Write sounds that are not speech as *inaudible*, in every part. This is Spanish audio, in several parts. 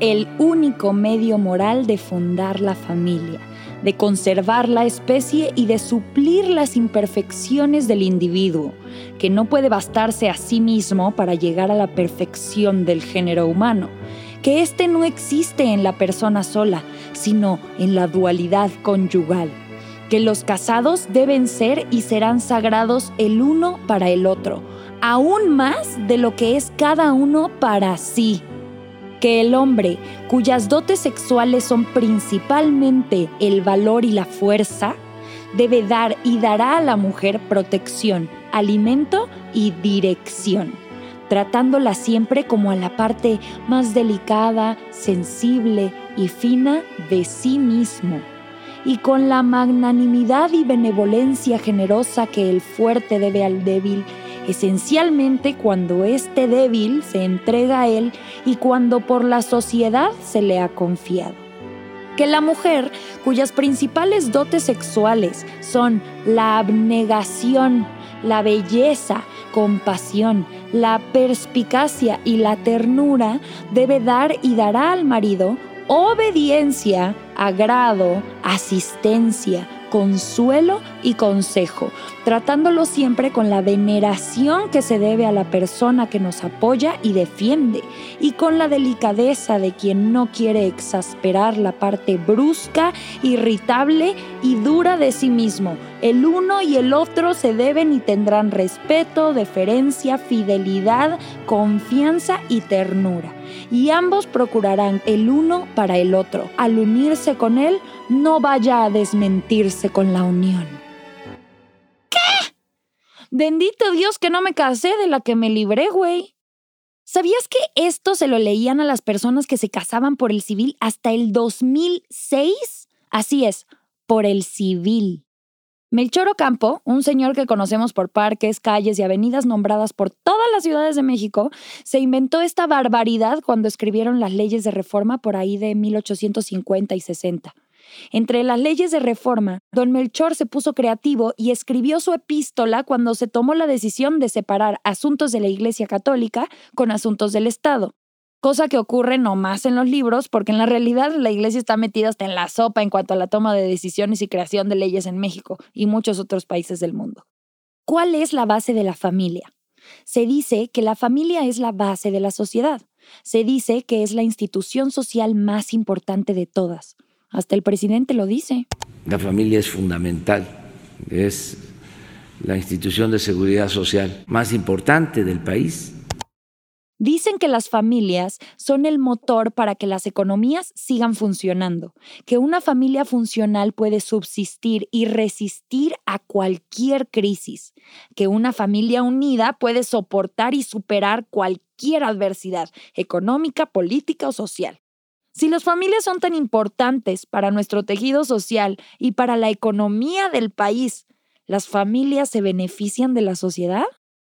el único medio moral de fundar la familia, de conservar la especie y de suplir las imperfecciones del individuo, que no puede bastarse a sí mismo para llegar a la perfección del género humano, que éste no existe en la persona sola, sino en la dualidad conyugal, que los casados deben ser y serán sagrados el uno para el otro, aún más de lo que es cada uno para sí que el hombre, cuyas dotes sexuales son principalmente el valor y la fuerza, debe dar y dará a la mujer protección, alimento y dirección, tratándola siempre como a la parte más delicada, sensible y fina de sí mismo, y con la magnanimidad y benevolencia generosa que el fuerte debe al débil, esencialmente cuando este débil se entrega a él y cuando por la sociedad se le ha confiado. Que la mujer, cuyas principales dotes sexuales son la abnegación, la belleza, compasión, la perspicacia y la ternura, debe dar y dará al marido obediencia, agrado, asistencia, consuelo y consejo, tratándolo siempre con la veneración que se debe a la persona que nos apoya y defiende, y con la delicadeza de quien no quiere exasperar la parte brusca, irritable y dura de sí mismo. El uno y el otro se deben y tendrán respeto, deferencia, fidelidad, confianza y ternura y ambos procurarán el uno para el otro. Al unirse con él, no vaya a desmentirse con la unión. ¿Qué? Bendito Dios que no me casé de la que me libré, güey. ¿Sabías que esto se lo leían a las personas que se casaban por el civil hasta el 2006? Así es, por el civil. Melchor Ocampo, un señor que conocemos por parques, calles y avenidas nombradas por todas las ciudades de México, se inventó esta barbaridad cuando escribieron las leyes de reforma por ahí de 1850 y 60. Entre las leyes de reforma, don Melchor se puso creativo y escribió su epístola cuando se tomó la decisión de separar asuntos de la Iglesia Católica con asuntos del Estado cosa que ocurre no más en los libros, porque en la realidad la iglesia está metida hasta en la sopa en cuanto a la toma de decisiones y creación de leyes en México y muchos otros países del mundo. ¿Cuál es la base de la familia? Se dice que la familia es la base de la sociedad. Se dice que es la institución social más importante de todas. Hasta el presidente lo dice. La familia es fundamental, es la institución de seguridad social más importante del país Dicen que las familias son el motor para que las economías sigan funcionando, que una familia funcional puede subsistir y resistir a cualquier crisis, que una familia unida puede soportar y superar cualquier adversidad económica, política o social. Si las familias son tan importantes para nuestro tejido social y para la economía del país, ¿las familias se benefician de la sociedad?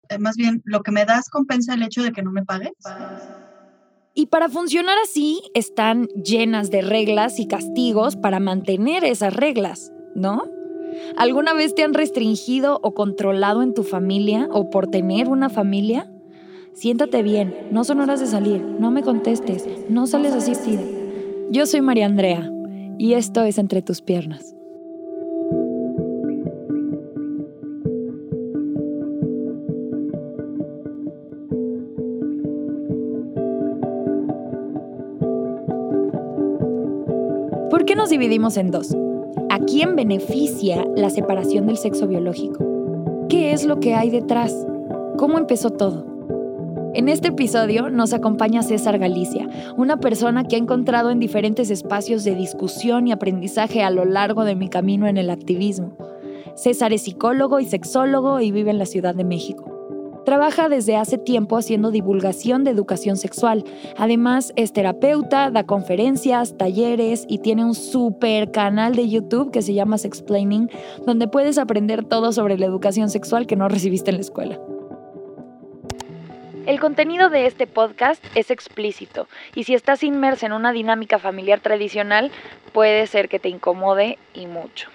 Eh, más bien lo que me das compensa el hecho de que no me pagues. Y para funcionar así, están llenas de reglas y castigos para mantener esas reglas, ¿no? ¿Alguna vez te han restringido o controlado en tu familia o por tener una familia? Siéntate bien, no son horas de salir, no me contestes, no sales asistida. Yo soy María Andrea y esto es Entre tus piernas. ¿Por qué nos dividimos en dos? ¿A quién beneficia la separación del sexo biológico? ¿Qué es lo que hay detrás? ¿Cómo empezó todo? En este episodio nos acompaña César Galicia, una persona que ha encontrado en diferentes espacios de discusión y aprendizaje a lo largo de mi camino en el activismo. César es psicólogo y sexólogo y vive en la Ciudad de México. Trabaja desde hace tiempo haciendo divulgación de educación sexual. Además, es terapeuta, da conferencias, talleres y tiene un super canal de YouTube que se llama Sexplaining, donde puedes aprender todo sobre la educación sexual que no recibiste en la escuela. El contenido de este podcast es explícito y si estás inmersa en una dinámica familiar tradicional, puede ser que te incomode y mucho.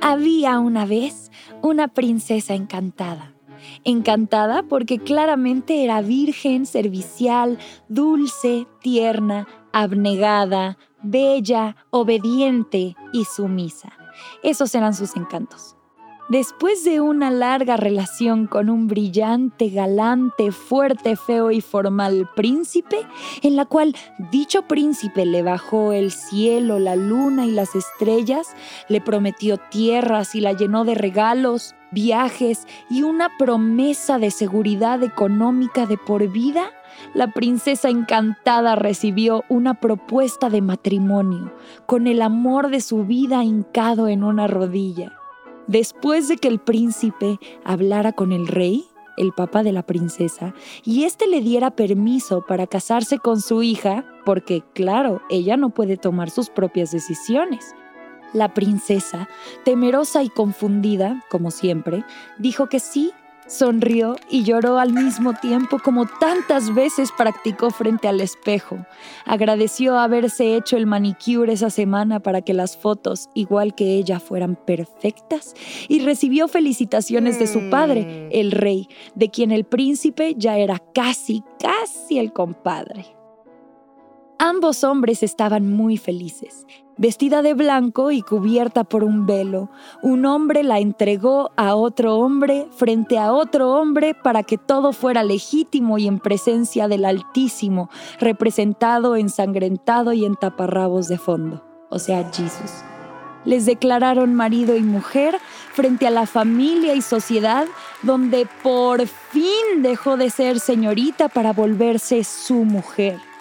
Había una vez una princesa encantada. Encantada porque claramente era virgen, servicial, dulce, tierna, abnegada, bella, obediente y sumisa. Esos eran sus encantos. Después de una larga relación con un brillante, galante, fuerte, feo y formal príncipe, en la cual dicho príncipe le bajó el cielo, la luna y las estrellas, le prometió tierras y la llenó de regalos, viajes y una promesa de seguridad económica de por vida, la princesa encantada recibió una propuesta de matrimonio, con el amor de su vida hincado en una rodilla. Después de que el príncipe hablara con el rey, el papá de la princesa, y éste le diera permiso para casarse con su hija, porque claro, ella no puede tomar sus propias decisiones. La princesa, temerosa y confundida, como siempre, dijo que sí Sonrió y lloró al mismo tiempo como tantas veces practicó frente al espejo. Agradeció haberse hecho el manicure esa semana para que las fotos, igual que ella, fueran perfectas y recibió felicitaciones de su padre, el rey, de quien el príncipe ya era casi, casi el compadre. Ambos hombres estaban muy felices. Vestida de blanco y cubierta por un velo, un hombre la entregó a otro hombre frente a otro hombre para que todo fuera legítimo y en presencia del Altísimo, representado, ensangrentado y en taparrabos de fondo, o sea, Jesús. Les declararon marido y mujer frente a la familia y sociedad, donde por fin dejó de ser señorita para volverse su mujer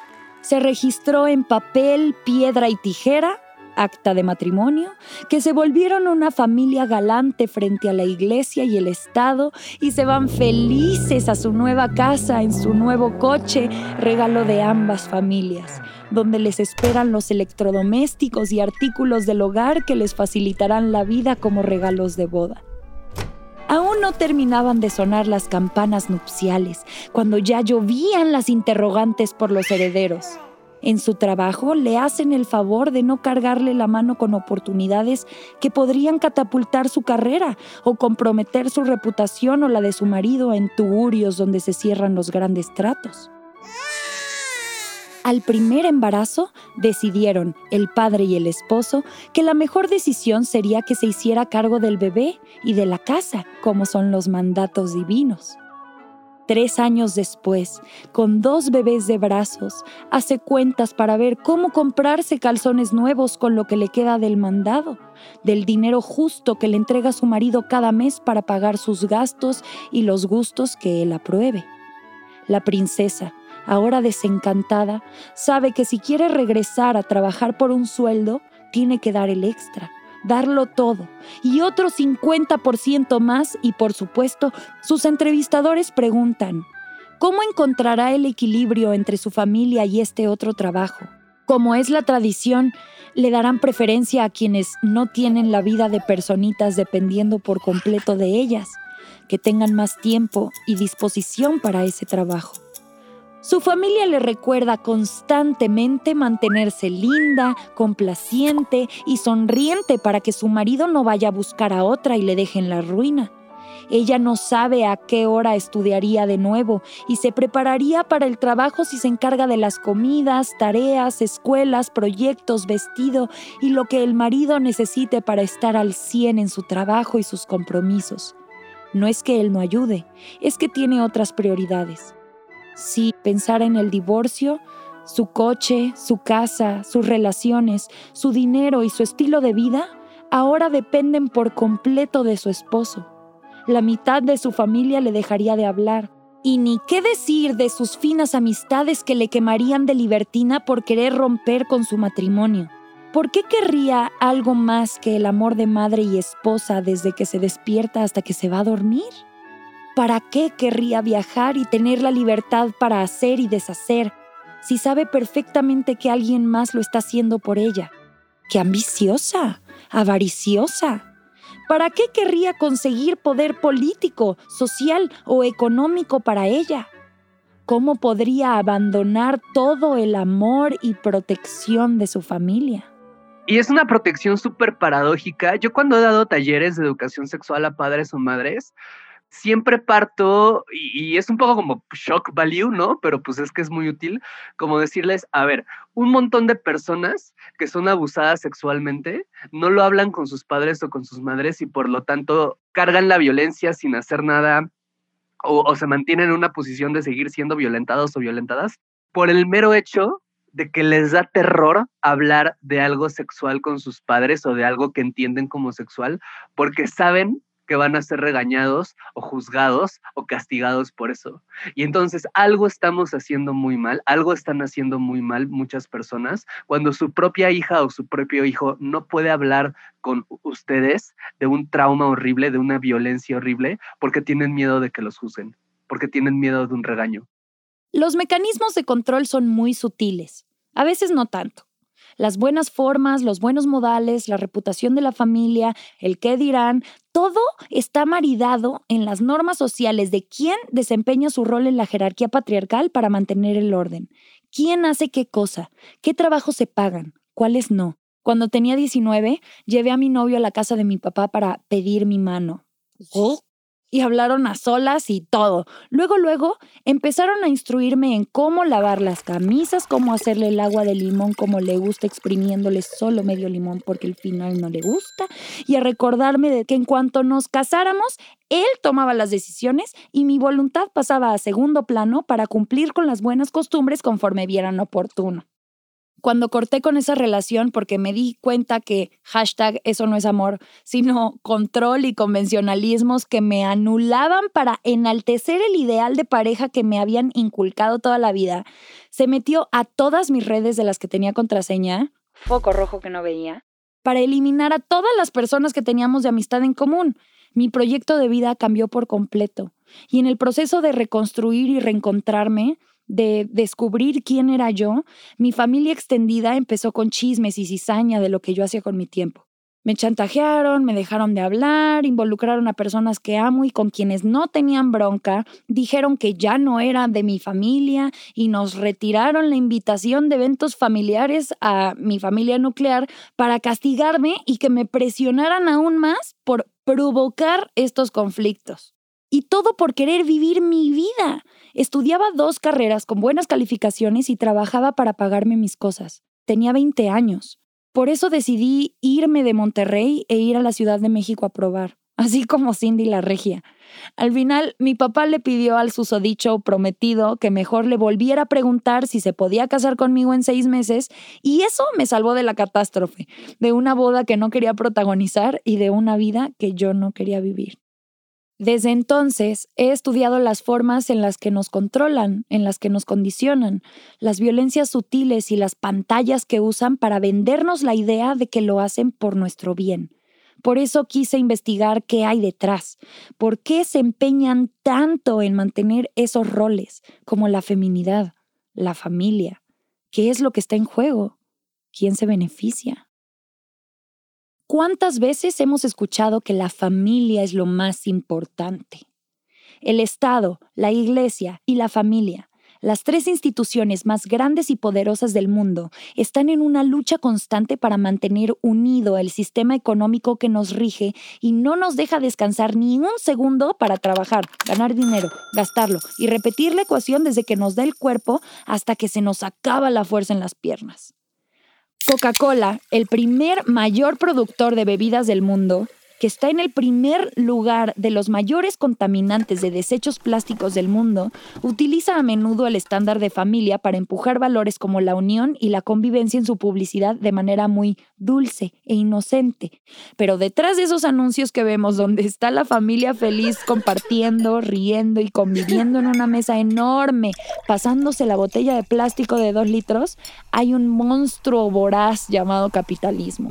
se registró en papel, piedra y tijera, acta de matrimonio, que se volvieron una familia galante frente a la iglesia y el Estado y se van felices a su nueva casa en su nuevo coche, regalo de ambas familias, donde les esperan los electrodomésticos y artículos del hogar que les facilitarán la vida como regalos de boda. Aún no terminaban de sonar las campanas nupciales, cuando ya llovían las interrogantes por los herederos. En su trabajo le hacen el favor de no cargarle la mano con oportunidades que podrían catapultar su carrera o comprometer su reputación o la de su marido en tugurios donde se cierran los grandes tratos. Al primer embarazo decidieron, el padre y el esposo, que la mejor decisión sería que se hiciera cargo del bebé y de la casa, como son los mandatos divinos. Tres años después, con dos bebés de brazos, hace cuentas para ver cómo comprarse calzones nuevos con lo que le queda del mandado, del dinero justo que le entrega su marido cada mes para pagar sus gastos y los gustos que él apruebe. La princesa, ahora desencantada, sabe que si quiere regresar a trabajar por un sueldo, tiene que dar el extra, darlo todo, y otro 50% más, y por supuesto, sus entrevistadores preguntan, ¿cómo encontrará el equilibrio entre su familia y este otro trabajo? Como es la tradición, le darán preferencia a quienes no tienen la vida de personitas dependiendo por completo de ellas, que tengan más tiempo y disposición para ese trabajo. Su familia le recuerda constantemente mantenerse linda, complaciente y sonriente para que su marido no vaya a buscar a otra y le deje en la ruina. Ella no sabe a qué hora estudiaría de nuevo y se prepararía para el trabajo si se encarga de las comidas, tareas, escuelas, proyectos, vestido y lo que el marido necesite para estar al 100 en su trabajo y sus compromisos. No es que él no ayude, es que tiene otras prioridades. Si pensara en el divorcio, su coche, su casa, sus relaciones, su dinero y su estilo de vida, ahora dependen por completo de su esposo. La mitad de su familia le dejaría de hablar. Y ni qué decir de sus finas amistades que le quemarían de libertina por querer romper con su matrimonio. ¿Por qué querría algo más que el amor de madre y esposa desde que se despierta hasta que se va a dormir? ¿Para qué querría viajar y tener la libertad para hacer y deshacer si sabe perfectamente que alguien más lo está haciendo por ella? ¡Qué ambiciosa! ¡Avariciosa! ¿Para qué querría conseguir poder político, social o económico para ella? ¿Cómo podría abandonar todo el amor y protección de su familia? Y es una protección súper paradójica. Yo cuando he dado talleres de educación sexual a padres o madres, siempre parto, y, es un poco como shock value, ¿no? Pero pues es que es muy útil, como decirles, a ver, un montón de personas que son abusadas sexualmente no lo hablan con sus padres o con sus madres y por lo tanto cargan la violencia sin hacer nada o, o se mantienen en una posición de seguir siendo violentados o violentadas por el mero hecho de que les da terror hablar de algo sexual con sus padres o de algo que entienden como sexual, porque saben van a ser regañados o juzgados o castigados por eso. Y entonces algo estamos haciendo muy mal, algo están haciendo muy mal muchas personas cuando su propia hija o su propio hijo no puede hablar con ustedes de un trauma horrible, de una violencia horrible, porque tienen miedo de que los juzguen, porque tienen miedo de un regaño. Los mecanismos de control son muy sutiles, a veces no tanto las buenas formas, los buenos modales, la reputación de la familia, el qué dirán, todo está maridado en las normas sociales de quién desempeña su rol en la jerarquía patriarcal para mantener el orden, quién hace qué cosa, qué trabajos se pagan, cuáles no. Cuando tenía 19, llevé a mi novio a la casa de mi papá para pedir mi mano y hablaron a solas y todo. Luego, luego, empezaron a instruirme en cómo lavar las camisas, cómo hacerle el agua de limón como le gusta, exprimiéndole solo medio limón porque el final no le gusta, y a recordarme de que en cuanto nos casáramos, él tomaba las decisiones y mi voluntad pasaba a segundo plano para cumplir con las buenas costumbres conforme vieran oportuno cuando corté con esa relación porque me di cuenta que hashtag eso no es amor, sino control y convencionalismos que me anulaban para enaltecer el ideal de pareja que me habían inculcado toda la vida, se metió a todas mis redes de las que tenía contraseña, foco rojo que no veía, para eliminar a todas las personas que teníamos de amistad en común. Mi proyecto de vida cambió por completo. Y en el proceso de reconstruir y reencontrarme, de descubrir quién era yo, mi familia extendida empezó con chismes y cizaña de lo que yo hacía con mi tiempo. Me chantajearon, me dejaron de hablar, involucraron a personas que amo y con quienes no tenían bronca, dijeron que ya no era de mi familia y nos retiraron la invitación de eventos familiares a mi familia nuclear para castigarme y que me presionaran aún más por provocar estos conflictos. Y todo por querer vivir mi vida. Estudiaba dos carreras con buenas calificaciones y trabajaba para pagarme mis cosas. Tenía 20 años. Por eso decidí irme de Monterrey e ir a la Ciudad de México a probar, así como Cindy la regia. Al final, mi papá le pidió al susodicho prometido que mejor le volviera a preguntar si se podía casar conmigo en seis meses, y eso me salvó de la catástrofe, de una boda que no quería protagonizar y de una vida que yo no quería vivir. Desde entonces he estudiado las formas en las que nos controlan, en las que nos condicionan, las violencias sutiles y las pantallas que usan para vendernos la idea de que lo hacen por nuestro bien. Por eso quise investigar qué hay detrás, por qué se empeñan tanto en mantener esos roles, como la feminidad, la familia, qué es lo que está en juego, quién se beneficia. ¿Cuántas veces hemos escuchado que la familia es lo más importante? El Estado, la Iglesia y la familia, las tres instituciones más grandes y poderosas del mundo, están en una lucha constante para mantener unido el sistema económico que nos rige y no nos deja descansar ni un segundo para trabajar, ganar dinero, gastarlo y repetir la ecuación desde que nos da el cuerpo hasta que se nos acaba la fuerza en las piernas. Coca-Cola, el primer mayor productor de bebidas del mundo, que está en el primer lugar de los mayores contaminantes de desechos plásticos del mundo, utiliza a menudo el estándar de familia para empujar valores como la unión y la convivencia en su publicidad de manera muy dulce e inocente. Pero detrás de esos anuncios que vemos donde está la familia feliz compartiendo, riendo y conviviendo en una mesa enorme, pasándose la botella de plástico de dos litros, hay un monstruo voraz llamado capitalismo.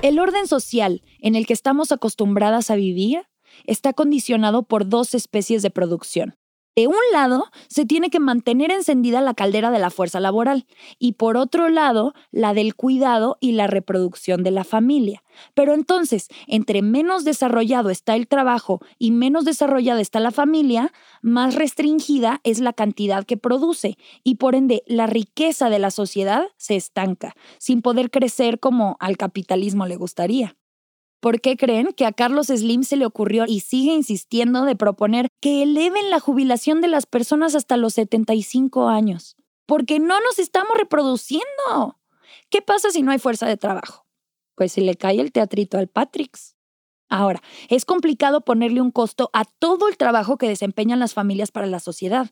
El orden social en el que estamos acostumbradas a vivir está condicionado por dos especies de producción, De un lado, se tiene que mantener encendida la caldera de la fuerza laboral y por otro lado, la del cuidado y la reproducción de la familia. Pero entonces, entre menos desarrollado está el trabajo y menos desarrollada está la familia, más restringida es la cantidad que produce y por ende la riqueza de la sociedad se estanca, sin poder crecer como al capitalismo le gustaría. ¿Por qué creen que a Carlos Slim se le ocurrió y sigue insistiendo de proponer que eleven la jubilación de las personas hasta los 75 años? Porque no nos estamos reproduciendo. ¿Qué pasa si no hay fuerza de trabajo? Pues se le cae el teatrito al Patrix. Ahora, es complicado ponerle un costo a todo el trabajo que desempeñan las familias para la sociedad.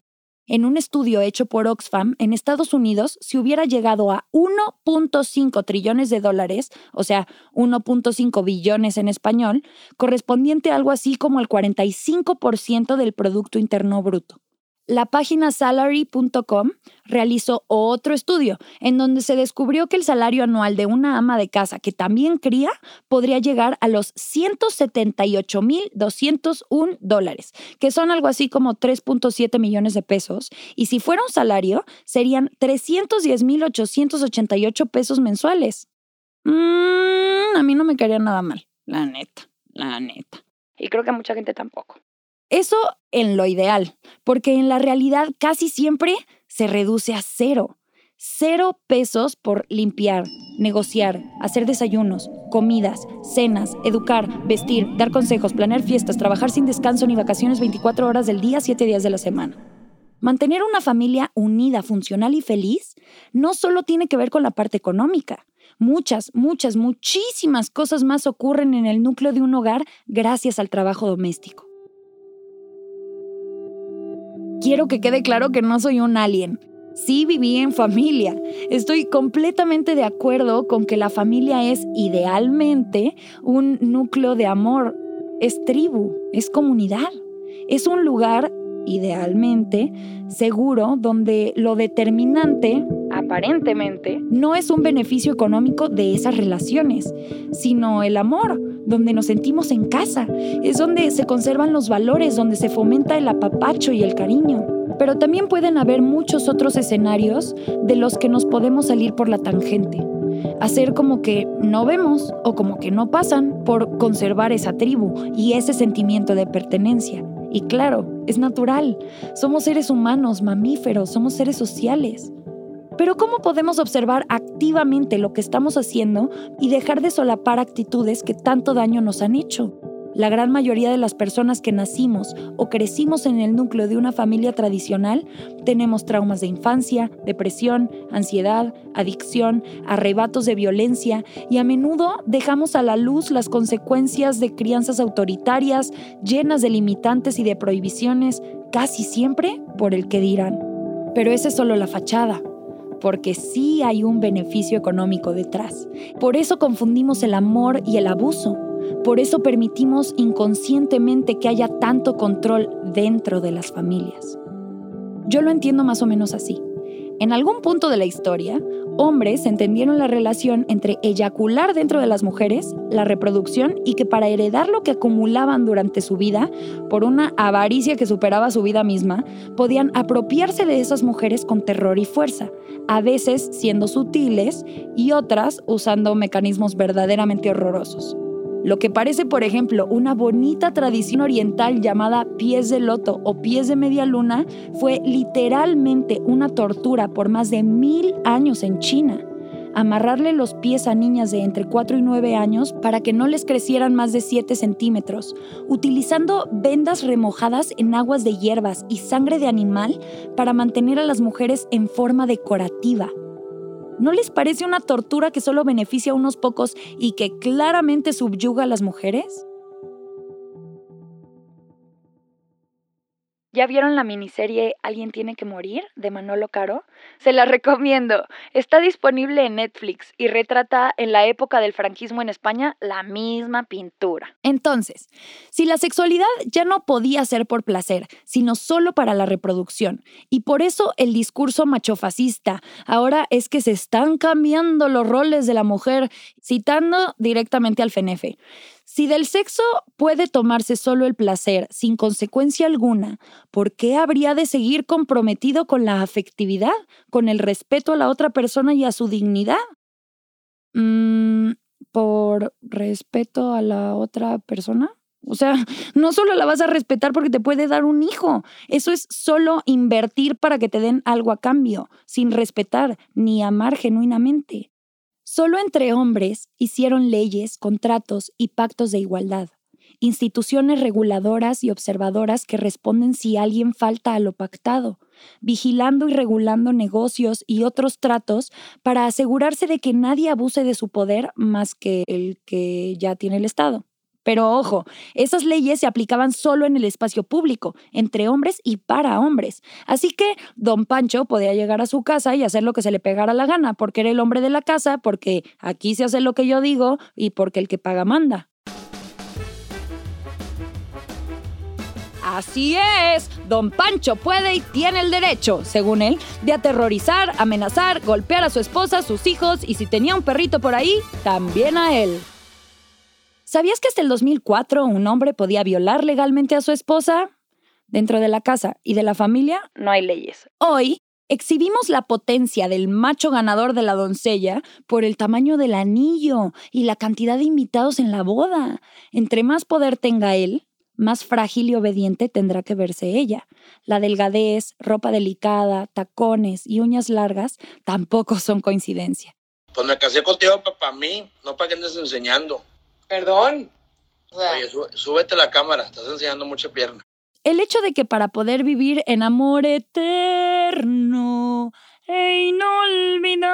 En un estudio hecho por Oxfam, en Estados Unidos, si hubiera llegado a 1.5 trillones de dólares, o sea, 1.5 billones en español, correspondiente a algo así como el 45% del Producto Interno Bruto la página salary.com realizó otro estudio en donde se descubrió que el salario anual de una ama de casa que también cría podría llegar a los 178.201 dólares, que son algo así como 3.7 millones de pesos, y si fuera un salario serían 310.888 pesos mensuales. Mm, a mí no me caería nada mal, la neta, la neta. Y creo que a mucha gente tampoco. Eso en lo ideal, porque en la realidad casi siempre se reduce a cero. Cero pesos por limpiar, negociar, hacer desayunos, comidas, cenas, educar, vestir, dar consejos, planear fiestas, trabajar sin descanso ni vacaciones 24 horas del día, 7 días de la semana. Mantener una familia unida, funcional y feliz no solo tiene que ver con la parte económica. Muchas, muchas, muchísimas cosas más ocurren en el núcleo de un hogar gracias al trabajo doméstico. Quiero que quede claro que no soy un alien. Sí viví en familia. Estoy completamente de acuerdo con que la familia es idealmente un núcleo de amor. Es tribu, es comunidad. Es un lugar, idealmente, seguro, donde lo determinante, aparentemente, no es un beneficio económico de esas relaciones, sino el amor, donde nos sentimos en casa. Es donde se conservan los valores, donde se fomenta el apapacho y el cariño. Pero también pueden haber muchos otros escenarios de los que nos podemos salir por la tangente. Hacer como que no vemos o como que no pasan por conservar esa tribu y ese sentimiento de pertenencia. Y claro, es natural. Somos seres humanos, mamíferos, somos seres sociales. Pero ¿cómo podemos observar activamente lo que estamos haciendo y dejar de solapar actitudes que tanto daño nos han hecho? La gran mayoría de las personas que nacimos o crecimos en el núcleo de una familia tradicional tenemos traumas de infancia, depresión, ansiedad, adicción, arrebatos de violencia y a menudo dejamos a la luz las consecuencias de crianzas autoritarias llenas de limitantes y de prohibiciones, casi siempre por el que dirán. Pero esa es solo la fachada porque sí hay un beneficio económico detrás. Por eso confundimos el amor y el abuso. Por eso permitimos inconscientemente que haya tanto control dentro de las familias. Yo lo entiendo más o menos así. En algún punto de la historia, hombres entendieron la relación entre eyacular dentro de las mujeres, la reproducción y que para heredar lo que acumulaban durante su vida, por una avaricia que superaba su vida misma, podían apropiarse de esas mujeres con terror y fuerza, a veces siendo sutiles y otras usando mecanismos verdaderamente horrorosos. Lo que parece, por ejemplo, una bonita tradición oriental llamada pies de loto o pies de media luna fue literalmente una tortura por más de mil años en China. Amarrarle los pies a niñas de entre 4 y 9 años para que no les crecieran más de 7 centímetros, utilizando vendas remojadas en aguas de hierbas y sangre de animal para mantener a las mujeres en forma decorativa. ¿No les parece una tortura que solo beneficia a unos pocos y que claramente subyuga a las mujeres? ¿Ya vieron la miniserie Alguien tiene que morir de Manolo Caro? Se la *laughs* recomiendo. Está disponible en Netflix y retrata en la época del franquismo en España la misma pintura. Entonces, si la sexualidad ya no podía ser por placer, sino solo para la reproducción, y por eso el discurso machofascista ahora es que se están cambiando los roles de la mujer, citando directamente al FENEFE. Si del sexo puede tomarse solo el placer sin consecuencia alguna, ¿por qué habría de seguir comprometido con la afectividad, con el respeto a la otra persona y a su dignidad? Mm, ¿Por respeto a la otra persona? O sea, *laughs* no solo la vas a respetar porque te puede dar un hijo, eso es solo invertir para que te den algo a cambio, sin respetar ni amar genuinamente. Solo entre hombres hicieron leyes, contratos y pactos de igualdad, instituciones reguladoras y observadoras que responden si alguien falta a lo pactado, vigilando y regulando negocios y otros tratos para asegurarse de que nadie abuse de su poder más que el que ya tiene el Estado. Pero ojo, esas leyes se aplicaban solo en el espacio público, entre hombres y para hombres. Así que don Pancho podía llegar a su casa y hacer lo que se le pegara la gana, porque era el hombre de la casa, porque aquí se hace lo que yo digo y porque el que paga manda. Así es, don Pancho puede y tiene el derecho, según él, de aterrorizar, amenazar, golpear a su esposa, sus hijos y si tenía un perrito por ahí, también a él. ¿Sabías que hasta el 2004 un hombre podía violar legalmente a su esposa? Dentro de la casa y de la familia no hay leyes. Hoy exhibimos la potencia del macho ganador de la doncella por el tamaño del anillo y la cantidad de invitados en la boda. Entre más poder tenga él, más frágil y obediente tendrá que verse ella. La delgadez, ropa delicada, tacones y uñas largas tampoco son coincidencia. Pues me casé contigo para mí, no para que andes enseñando. Perdón. Oye, súbete la cámara, estás enseñando mucha pierna. El hecho de que para poder vivir en amor eterno e inolvidable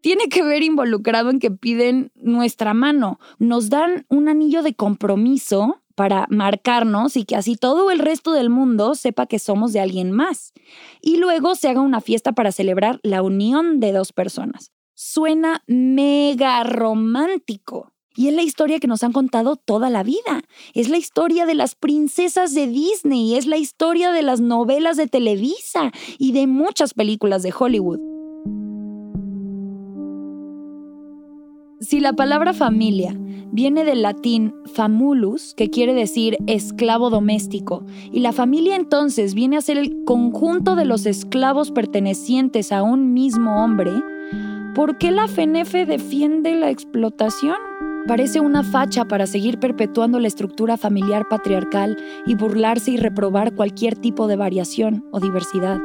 tiene que ver involucrado en que piden nuestra mano, nos dan un anillo de compromiso para marcarnos y que así todo el resto del mundo sepa que somos de alguien más. Y luego se haga una fiesta para celebrar la unión de dos personas suena mega romántico. Y es la historia que nos han contado toda la vida. Es la historia de las princesas de Disney, es la historia de las novelas de Televisa y de muchas películas de Hollywood. Si la palabra familia viene del latín famulus, que quiere decir esclavo doméstico, y la familia entonces viene a ser el conjunto de los esclavos pertenecientes a un mismo hombre, ¿Por qué la FENEFE defiende la explotación? Parece una facha para seguir perpetuando la estructura familiar patriarcal y burlarse y reprobar cualquier tipo de variación o diversidad.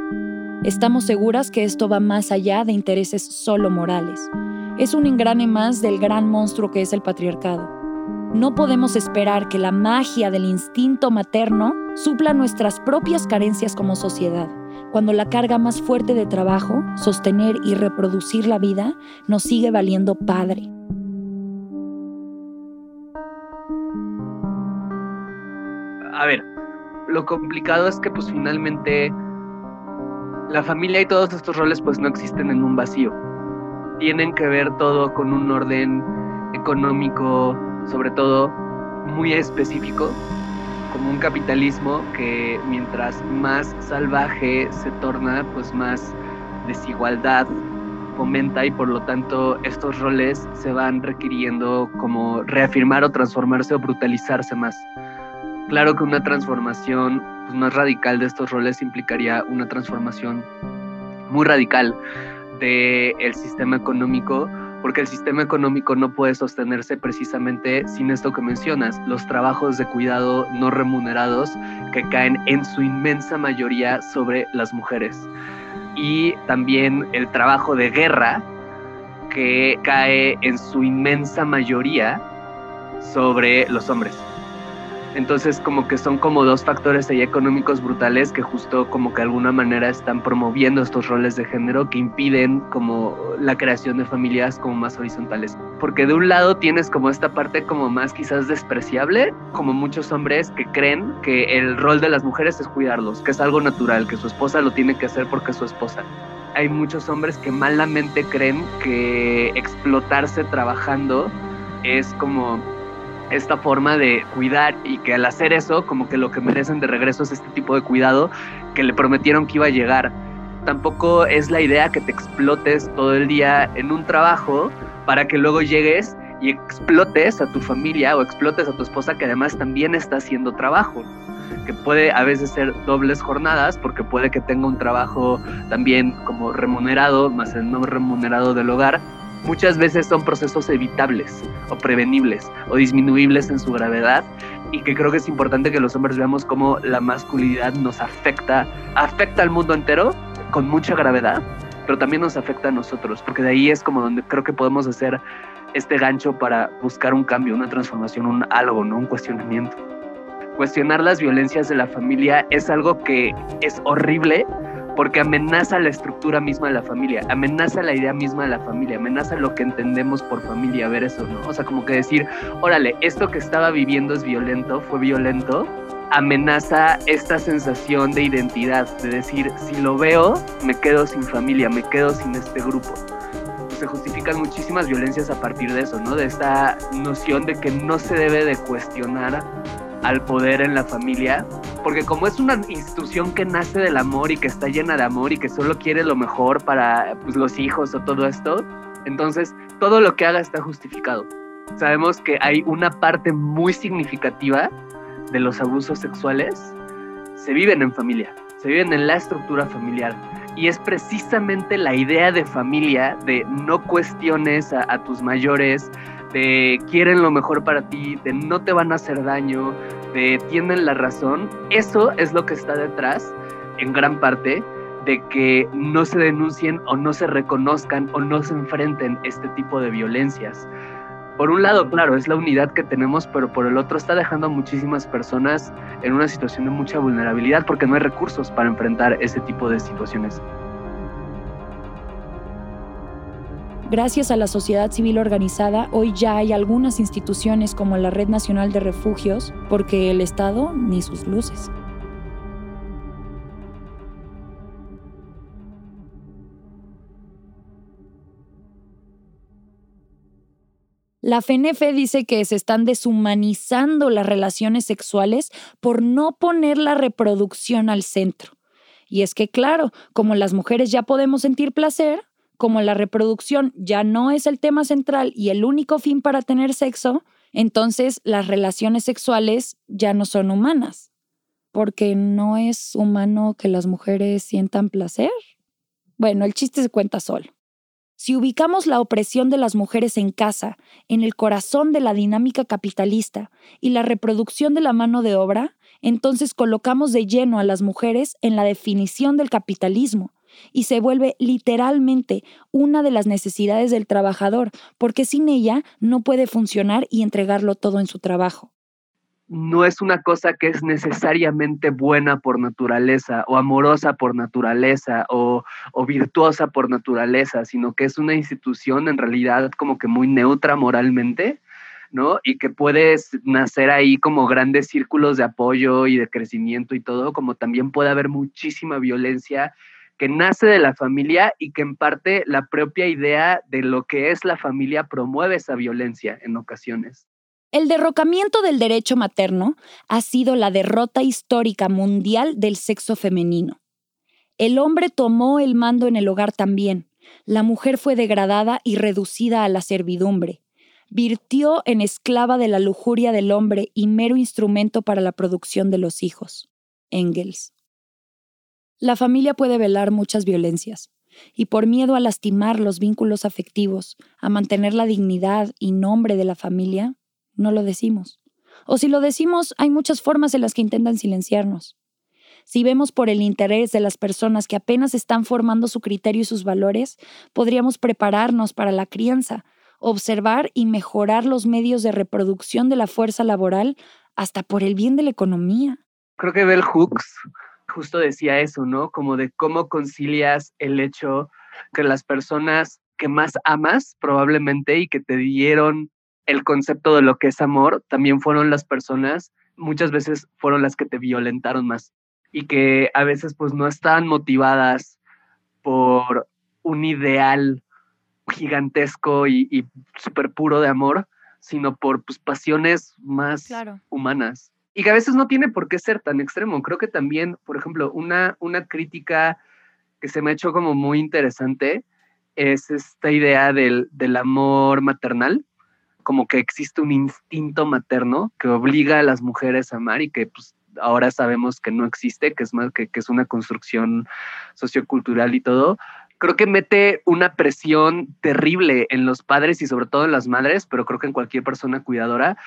Estamos seguras que esto va más allá de intereses solo morales. Es un engrane más del gran monstruo que es el patriarcado. No podemos esperar que la magia del instinto materno supla nuestras propias carencias como sociedad cuando la carga más fuerte de trabajo, sostener y reproducir la vida, nos sigue valiendo padre. A ver, lo complicado es que pues finalmente la familia y todos estos roles pues no existen en un vacío. Tienen que ver todo con un orden económico, sobre todo muy específico, como un capitalismo que mientras más salvaje se torna, pues más desigualdad fomenta y por lo tanto estos roles se van requiriendo como reafirmar o transformarse o brutalizarse más. Claro que una transformación pues, más radical de estos roles implicaría una transformación muy radical del el sistema económico porque el sistema económico no puede sostenerse precisamente sin esto que mencionas, los trabajos de cuidado no remunerados que caen en su inmensa mayoría sobre las mujeres. Y también el trabajo de guerra que cae en su inmensa mayoría sobre los hombres. Entonces como que son como dos factores ahí económicos brutales que justo como que de alguna manera están promoviendo estos roles de género que impiden como la creación de familias como más horizontales. Porque de un lado tienes como esta parte como más quizás despreciable, como muchos hombres que creen que el rol de las mujeres es cuidarlos, que es algo natural, que su esposa lo tiene que hacer porque es su esposa. Hay muchos hombres que malamente creen que explotarse trabajando es como esta forma de cuidar y que al hacer eso, como que lo que merecen de regreso es este tipo de cuidado que le prometieron que iba a llegar. Tampoco es la idea que te explotes todo el día en un trabajo para que luego llegues y explotes a tu familia o explotes a tu esposa que además también está haciendo trabajo que puede a veces ser dobles jornadas, porque puede que tenga un trabajo también como remunerado, más el no remunerado del hogar, muchas veces son procesos evitables o prevenibles o disminuibles en su gravedad y que creo que es importante que los hombres veamos cómo la masculinidad nos afecta, afecta al mundo entero con mucha gravedad, pero también nos afecta a nosotros, porque de ahí es como donde creo que podemos hacer este gancho para buscar un cambio, una transformación, un algo, ¿no? Un cuestionamiento cuestionar las violencias de la familia es algo que es horrible porque amenaza la estructura misma de la familia, amenaza la idea misma de la familia, amenaza lo que entendemos por familia, ver eso, ¿no? O sea, como que decir, órale, esto que estaba viviendo es violento, fue violento, amenaza esta sensación de identidad, de decir, si lo veo, me quedo sin familia, me quedo sin este grupo. Se justifican muchísimas violencias a partir de eso, ¿no? De esta noción de que no se debe de cuestionar al poder en la familia, porque como es una institución que nace del amor y que está llena de amor y que solo quiere lo mejor para pues, los hijos o todo esto, entonces todo lo que haga está justificado. Sabemos que hay una parte muy significativa de los abusos sexuales, se viven en familia, se viven en la estructura familiar. Y es precisamente la idea de familia, de no cuestiones a, a tus mayores, de quieren lo mejor para ti, de no te van a hacer daño, de tienen la razón, eso es lo que está detrás, en gran parte, de que no se denuncien o no se reconozcan o no se enfrenten este tipo de violencias. Por un lado, claro, es la unidad que tenemos, pero por el otro está dejando a muchísimas personas en una situación de mucha vulnerabilidad porque no hay recursos para enfrentar ese tipo de situaciones. Gracias a la sociedad civil organizada, hoy ya hay algunas instituciones como la Red Nacional de Refugios, porque el Estado ni sus luces. La FENEFE dice que se están deshumanizando las relaciones sexuales por no poner la reproducción al centro. Y es que, claro, como las mujeres ya podemos sentir placer, como la reproducción ya no es el tema central y el único fin para tener sexo, entonces las relaciones sexuales ya no son humanas, porque no es humano que las mujeres sientan placer. Bueno, el chiste se cuenta solo. Si ubicamos la opresión de las mujeres en casa, en el corazón de la dinámica capitalista y la reproducción de la mano de obra, entonces colocamos de lleno a las mujeres en la definición del capitalismo, y se vuelve literalmente una de las necesidades del trabajador, porque sin ella no puede funcionar y entregarlo todo en su trabajo. No es una cosa que es necesariamente buena por naturaleza o amorosa por naturaleza o, virtuosa por naturaleza, sino que es una institución en realidad como que muy neutra moralmente, ¿no? Y que puede nacer ahí como grandes círculos de apoyo y de crecimiento y todo, como también puede haber muchísima violencia que nace de la familia y que en parte la propia idea de lo que es la familia promueve esa violencia en ocasiones. El derrocamiento del derecho materno ha sido la derrota histórica mundial del sexo femenino. El hombre tomó el mando en el hogar también. La mujer fue degradada y reducida a la servidumbre. Virtió en esclava de la lujuria del hombre y mero instrumento para la producción de los hijos. Engels. La familia puede velar muchas violencias, y por miedo a lastimar los vínculos afectivos, a mantener la dignidad y nombre de la familia, no lo decimos. O si lo decimos, hay muchas formas en las que intentan silenciarnos. Si vemos por el interés de las personas que apenas están formando su criterio y sus valores, podríamos prepararnos para la crianza, observar y mejorar los medios de reproducción de la fuerza laboral hasta por el bien de la economía. Creo que Bell Hooks justo decía eso, ¿no? Como de cómo concilias el hecho que las personas que más amas probablemente y que te dieron el concepto de lo que es amor, también fueron las personas, muchas veces fueron las que te violentaron más y que a veces pues no están motivadas por un ideal gigantesco y, súper puro de amor, sino por pues, pasiones más humanas y que a veces no tiene por qué ser tan extremo. Creo que también, por ejemplo, una, una crítica que se me ha hecho como muy interesante es esta idea del, del amor maternal, como que existe un instinto materno que obliga a las mujeres a amar y que pues, ahora sabemos que no existe, que es más que, que es una construcción sociocultural y todo, creo que mete una presión terrible en los padres y sobre todo en las madres, pero creo que en cualquier persona cuidadora,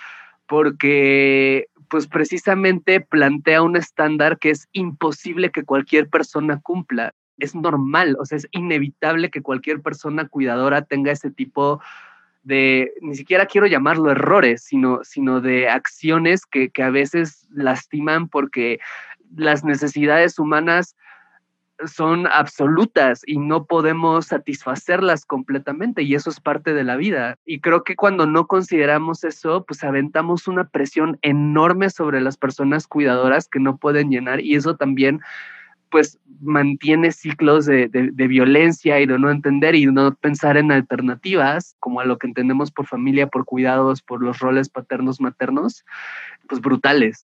porque pues precisamente plantea un estándar que es imposible que cualquier persona cumpla. Es normal, o sea, es inevitable que cualquier persona cuidadora tenga ese tipo de, ni siquiera quiero llamarlo errores, sino, sino de acciones que, que a veces lastiman porque las necesidades humanas son absolutas y no podemos satisfacerlas completamente y eso es parte de la vida. Y creo que cuando no consideramos eso, pues aventamos una presión enorme sobre las personas cuidadoras que no pueden llenar y eso también pues mantiene ciclos de, de, violencia y de no entender y no pensar en alternativas, como a lo que entendemos por familia, por cuidados, por los roles paternos, maternos, pues brutales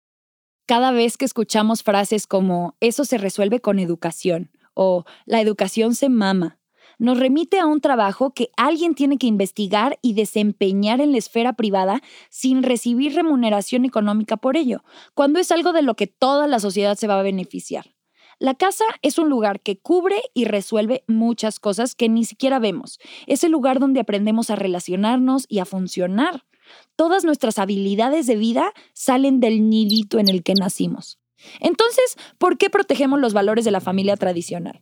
cada vez que escuchamos frases como eso se resuelve con educación o la educación se mama, nos remite a un trabajo que alguien tiene que investigar y desempeñar en la esfera privada sin recibir remuneración económica por ello, cuando es algo de lo que toda la sociedad se va a beneficiar. La casa es un lugar que cubre y resuelve muchas cosas que ni siquiera vemos. Es el lugar donde aprendemos a relacionarnos y a funcionar. Todas nuestras habilidades de vida salen del nidito en el que nacimos. Entonces, ¿por qué protegemos los valores de la familia tradicional?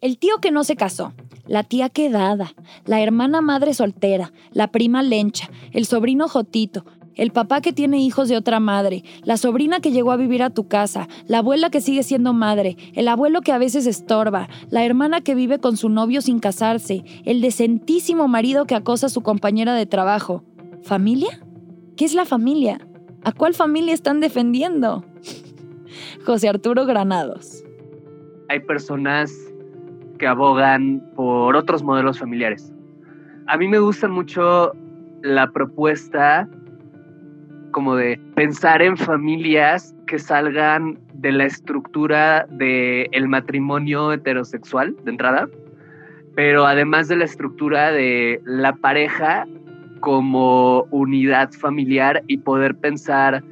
El tío que no se casó, la tía quedada, la hermana madre soltera, la prima lencha, el sobrino jotito, el papá que tiene hijos de otra madre, la sobrina que llegó a vivir a tu casa, la abuela que sigue siendo madre, el abuelo que a veces estorba, la hermana que vive con su novio sin casarse, el decentísimo marido que acosa a su compañera de trabajo. ¿Familia? ¿Qué es la familia? ¿A cuál familia están defendiendo? *laughs* José Arturo Granados. Hay personas que abogan por otros modelos familiares. A mí me gusta mucho la propuesta como de pensar en familias que salgan de la estructura del el matrimonio heterosexual de entrada, pero además de la estructura de la pareja como unidad familiar y poder pensar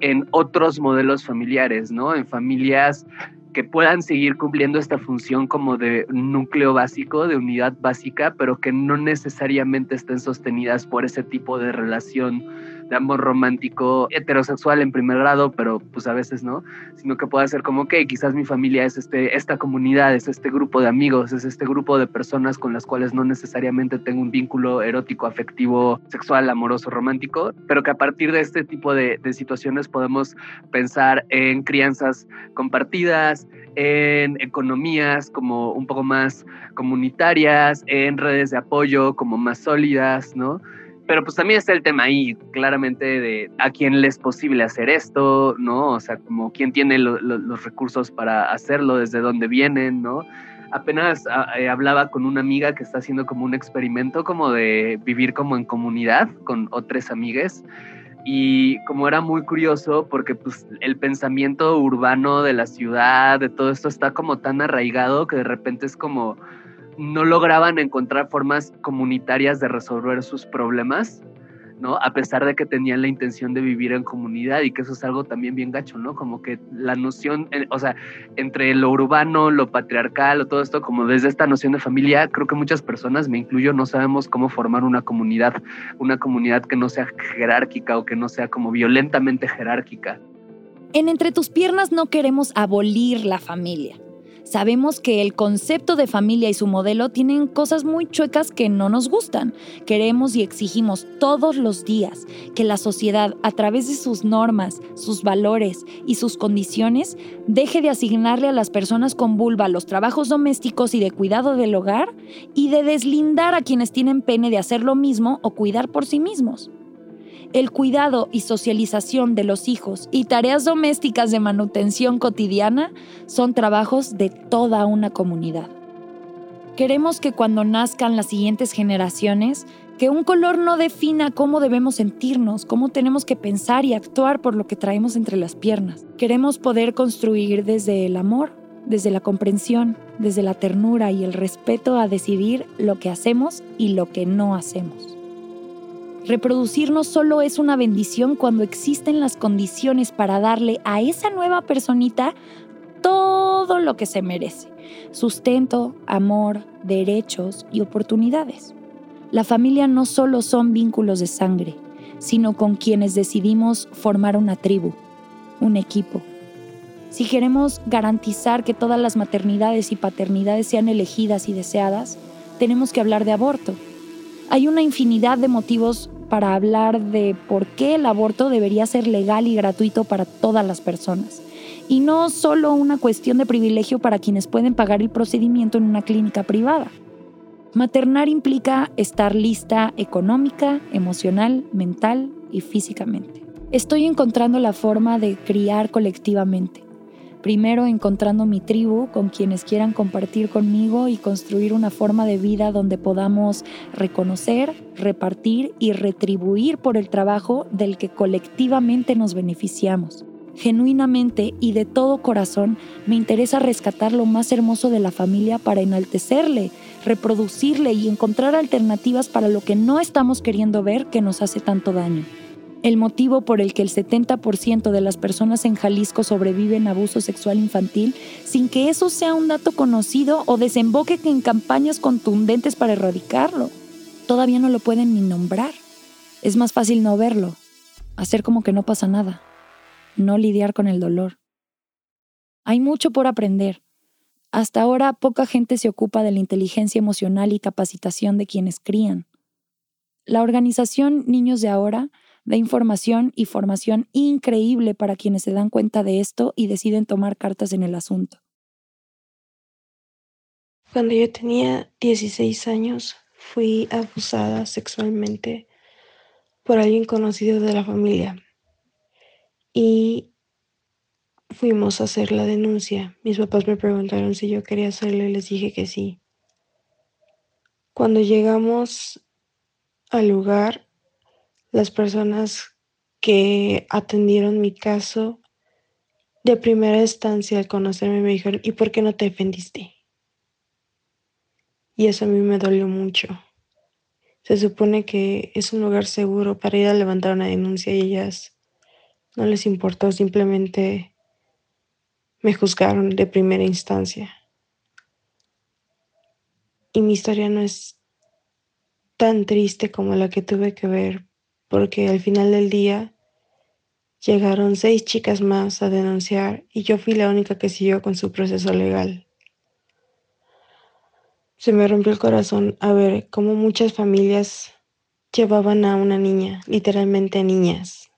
en otros modelos familiares, ¿no? En familias que puedan seguir cumpliendo esta función como de núcleo básico, de unidad básica, pero que no necesariamente estén sostenidas por ese tipo de relación de amor romántico heterosexual en primer grado, pero pues a veces no, sino que pueda ser como, que quizás mi familia es este, esta comunidad, es este grupo de amigos, es este grupo de personas con las cuales no necesariamente tengo un vínculo erótico, afectivo, sexual, amoroso, romántico, pero que a partir de este tipo de, de situaciones podemos pensar en crianzas compartidas, en economías como un poco más comunitarias, en redes de apoyo como más sólidas, ¿no? Pero pues también está el tema ahí, claramente, de a quién le es posible hacer esto, ¿no? O sea, como quién tiene los recursos para hacerlo, desde dónde vienen, ¿no? Apenas ah, eh, hablaba con una amiga que está haciendo como un experimento como de vivir como en comunidad con otras amigas y como era muy curioso porque pues el pensamiento urbano de la ciudad, de todo esto está como tan arraigado que de repente es como no lograban encontrar formas comunitarias de resolver sus problemas, ¿no? A pesar de que tenían la intención de vivir en comunidad y que eso es algo también bien gacho, ¿no? Como que la noción, eh, o sea, entre lo urbano, lo patriarcal, o todo esto, como desde esta noción de familia, creo que muchas personas, me incluyo, no sabemos cómo formar una comunidad, una comunidad que no sea jerárquica o que no sea como violentamente jerárquica. En Entre tus piernas no queremos abolir la familia Sabemos que el concepto de familia y su modelo tienen cosas muy chuecas que no nos gustan. Queremos y exigimos todos los días que la sociedad, a través de sus normas, sus valores y sus condiciones, deje de asignarle a las personas con vulva los trabajos domésticos y de cuidado del hogar y de deslindar a quienes tienen pene de hacer lo mismo o cuidar por sí mismos el cuidado y socialización de los hijos y tareas domésticas de manutención cotidiana son trabajos de toda una comunidad. Queremos que cuando nazcan las siguientes generaciones, que un color no defina cómo debemos sentirnos, cómo tenemos que pensar y actuar por lo que traemos entre las piernas. Queremos poder construir desde el amor, desde la comprensión, desde la ternura y el respeto a decidir lo que hacemos y lo que no hacemos. Reproducirnos solo es una bendición cuando existen las condiciones para darle a esa nueva personita todo lo que se merece. Sustento, amor, derechos y oportunidades. La familia no solo son vínculos de sangre, sino con quienes decidimos formar una tribu, un equipo. Si queremos garantizar que todas las maternidades y paternidades sean elegidas y deseadas, tenemos que hablar de aborto. Hay una infinidad de motivos para hablar de por qué el aborto debería ser legal y gratuito para todas las personas, y no solo una cuestión de privilegio para quienes pueden pagar el procedimiento en una clínica privada. Maternar implica estar lista económica, emocional, mental y físicamente. Estoy encontrando la forma de criar colectivamente. Primero encontrando mi tribu con quienes quieran compartir conmigo y construir una forma de vida donde podamos reconocer, repartir y retribuir por el trabajo del que colectivamente nos beneficiamos. Genuinamente y de todo corazón me interesa rescatar lo más hermoso de la familia para enaltecerle, reproducirle y encontrar alternativas para lo que no estamos queriendo ver que nos hace tanto daño. El motivo por el que el 70% de las personas en Jalisco sobreviven a abuso sexual infantil sin que eso sea un dato conocido o desemboque en campañas contundentes para erradicarlo. Todavía no lo pueden ni nombrar. Es más fácil no verlo, hacer como que no pasa nada, no lidiar con el dolor. Hay mucho por aprender, hasta ahora poca gente se ocupa de la inteligencia emocional y capacitación de quienes crían. La organización Niños de Ahora da información y formación increíble para quienes se dan cuenta de esto y deciden tomar cartas en el asunto. Cuando yo tenía 16 años, fui abusada sexualmente por alguien conocido de la familia. Y fuimos a hacer la denuncia. Mis papás me preguntaron si yo quería hacerlo y les dije que sí. Cuando llegamos al lugar, las personas que atendieron mi caso de primera instancia al conocerme me dijeron, ¿y por qué no te defendiste? Y eso a mí me dolió mucho. Se supone que es un lugar seguro para ir a levantar una denuncia y ellas no les importó, simplemente me juzgaron de primera instancia. Y mi historia no es tan triste como la que tuve que ver, porque al final del día llegaron seis chicas más a denunciar y yo fui la única que siguió con su proceso legal. Se me rompió el corazón a ver cómo muchas familias llevaban a una niña, literalmente niñas,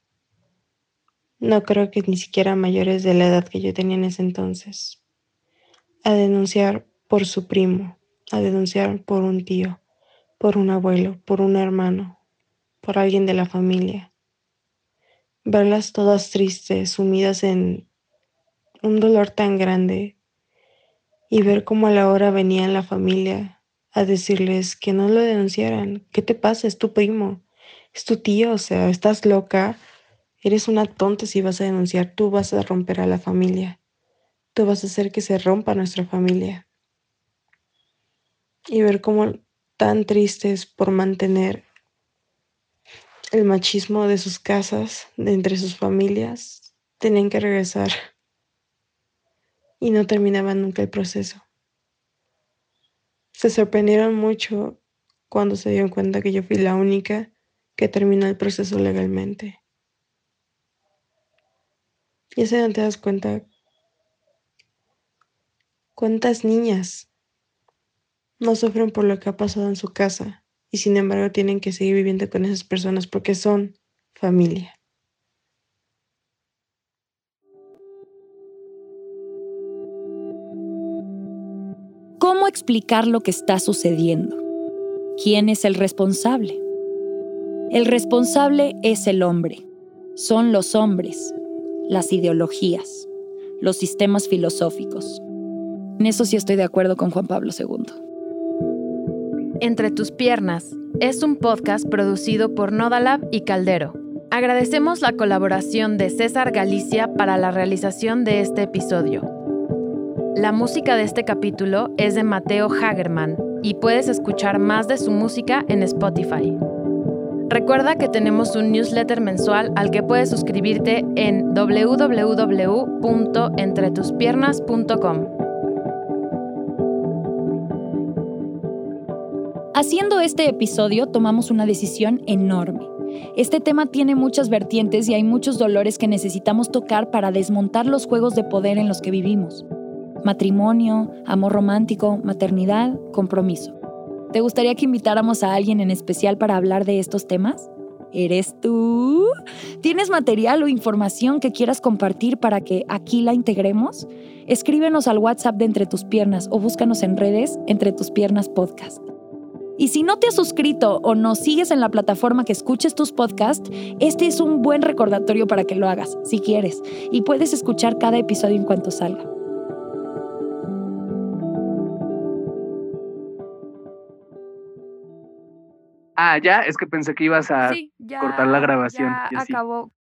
no creo que ni siquiera mayores de la edad que yo tenía en ese entonces, a denunciar por su primo, a denunciar por un tío, por un abuelo, por un hermano, por alguien de la familia. Verlas todas tristes, sumidas en un dolor tan grande y ver cómo a la hora venía la familia a decirles que no lo denunciaran. ¿Qué te pasa? Es tu primo, es tu tío, o sea, estás loca Eres una tonta si vas a denunciar, tú vas a romper a la familia. Tú vas a hacer que se rompa nuestra familia. Y ver cómo tan tristes por mantener el machismo de sus casas, de entre sus familias, tenían que regresar y no terminaban nunca el proceso. Se sorprendieron mucho cuando se dieron cuenta que yo fui la única que terminó el proceso legalmente. Y se no te das cuenta cuántas niñas no sufren por lo que ha pasado en su casa y sin embargo tienen que seguir viviendo con esas personas porque son familia. ¿Cómo explicar lo que está sucediendo? ¿Quién es el responsable? El responsable es el hombre. Son los hombres las ideologías, los sistemas filosóficos. En eso sí estoy de acuerdo con Juan Pablo II. Entre tus piernas es un podcast producido por Nodalab y Caldero. Agradecemos la colaboración de César Galicia para la realización de este episodio. La música de este capítulo es de Mateo Hagerman y puedes escuchar más de su música en Spotify. Recuerda que tenemos un newsletter mensual al que puedes suscribirte en www.entretuspiernas.com. Haciendo este episodio tomamos una decisión enorme. Este tema tiene muchas vertientes y hay muchos dolores que necesitamos tocar para desmontar los juegos de poder en los que vivimos. Matrimonio, amor romántico, maternidad, compromiso. ¿Te gustaría que invitáramos a alguien en especial para hablar de estos temas? ¿Eres tú? ¿Tienes material o información que quieras compartir para que aquí la integremos? Escríbenos al WhatsApp de Entre tus Piernas o búscanos en redes Entre tus Piernas Podcast. Y si no te has suscrito o no sigues en la plataforma que escuches tus podcasts, este es un buen recordatorio para que lo hagas, si quieres, y puedes escuchar cada episodio en cuanto salga. Ah, ya, es que pensé que ibas a Sí, ya, cortar la grabación ya acabó.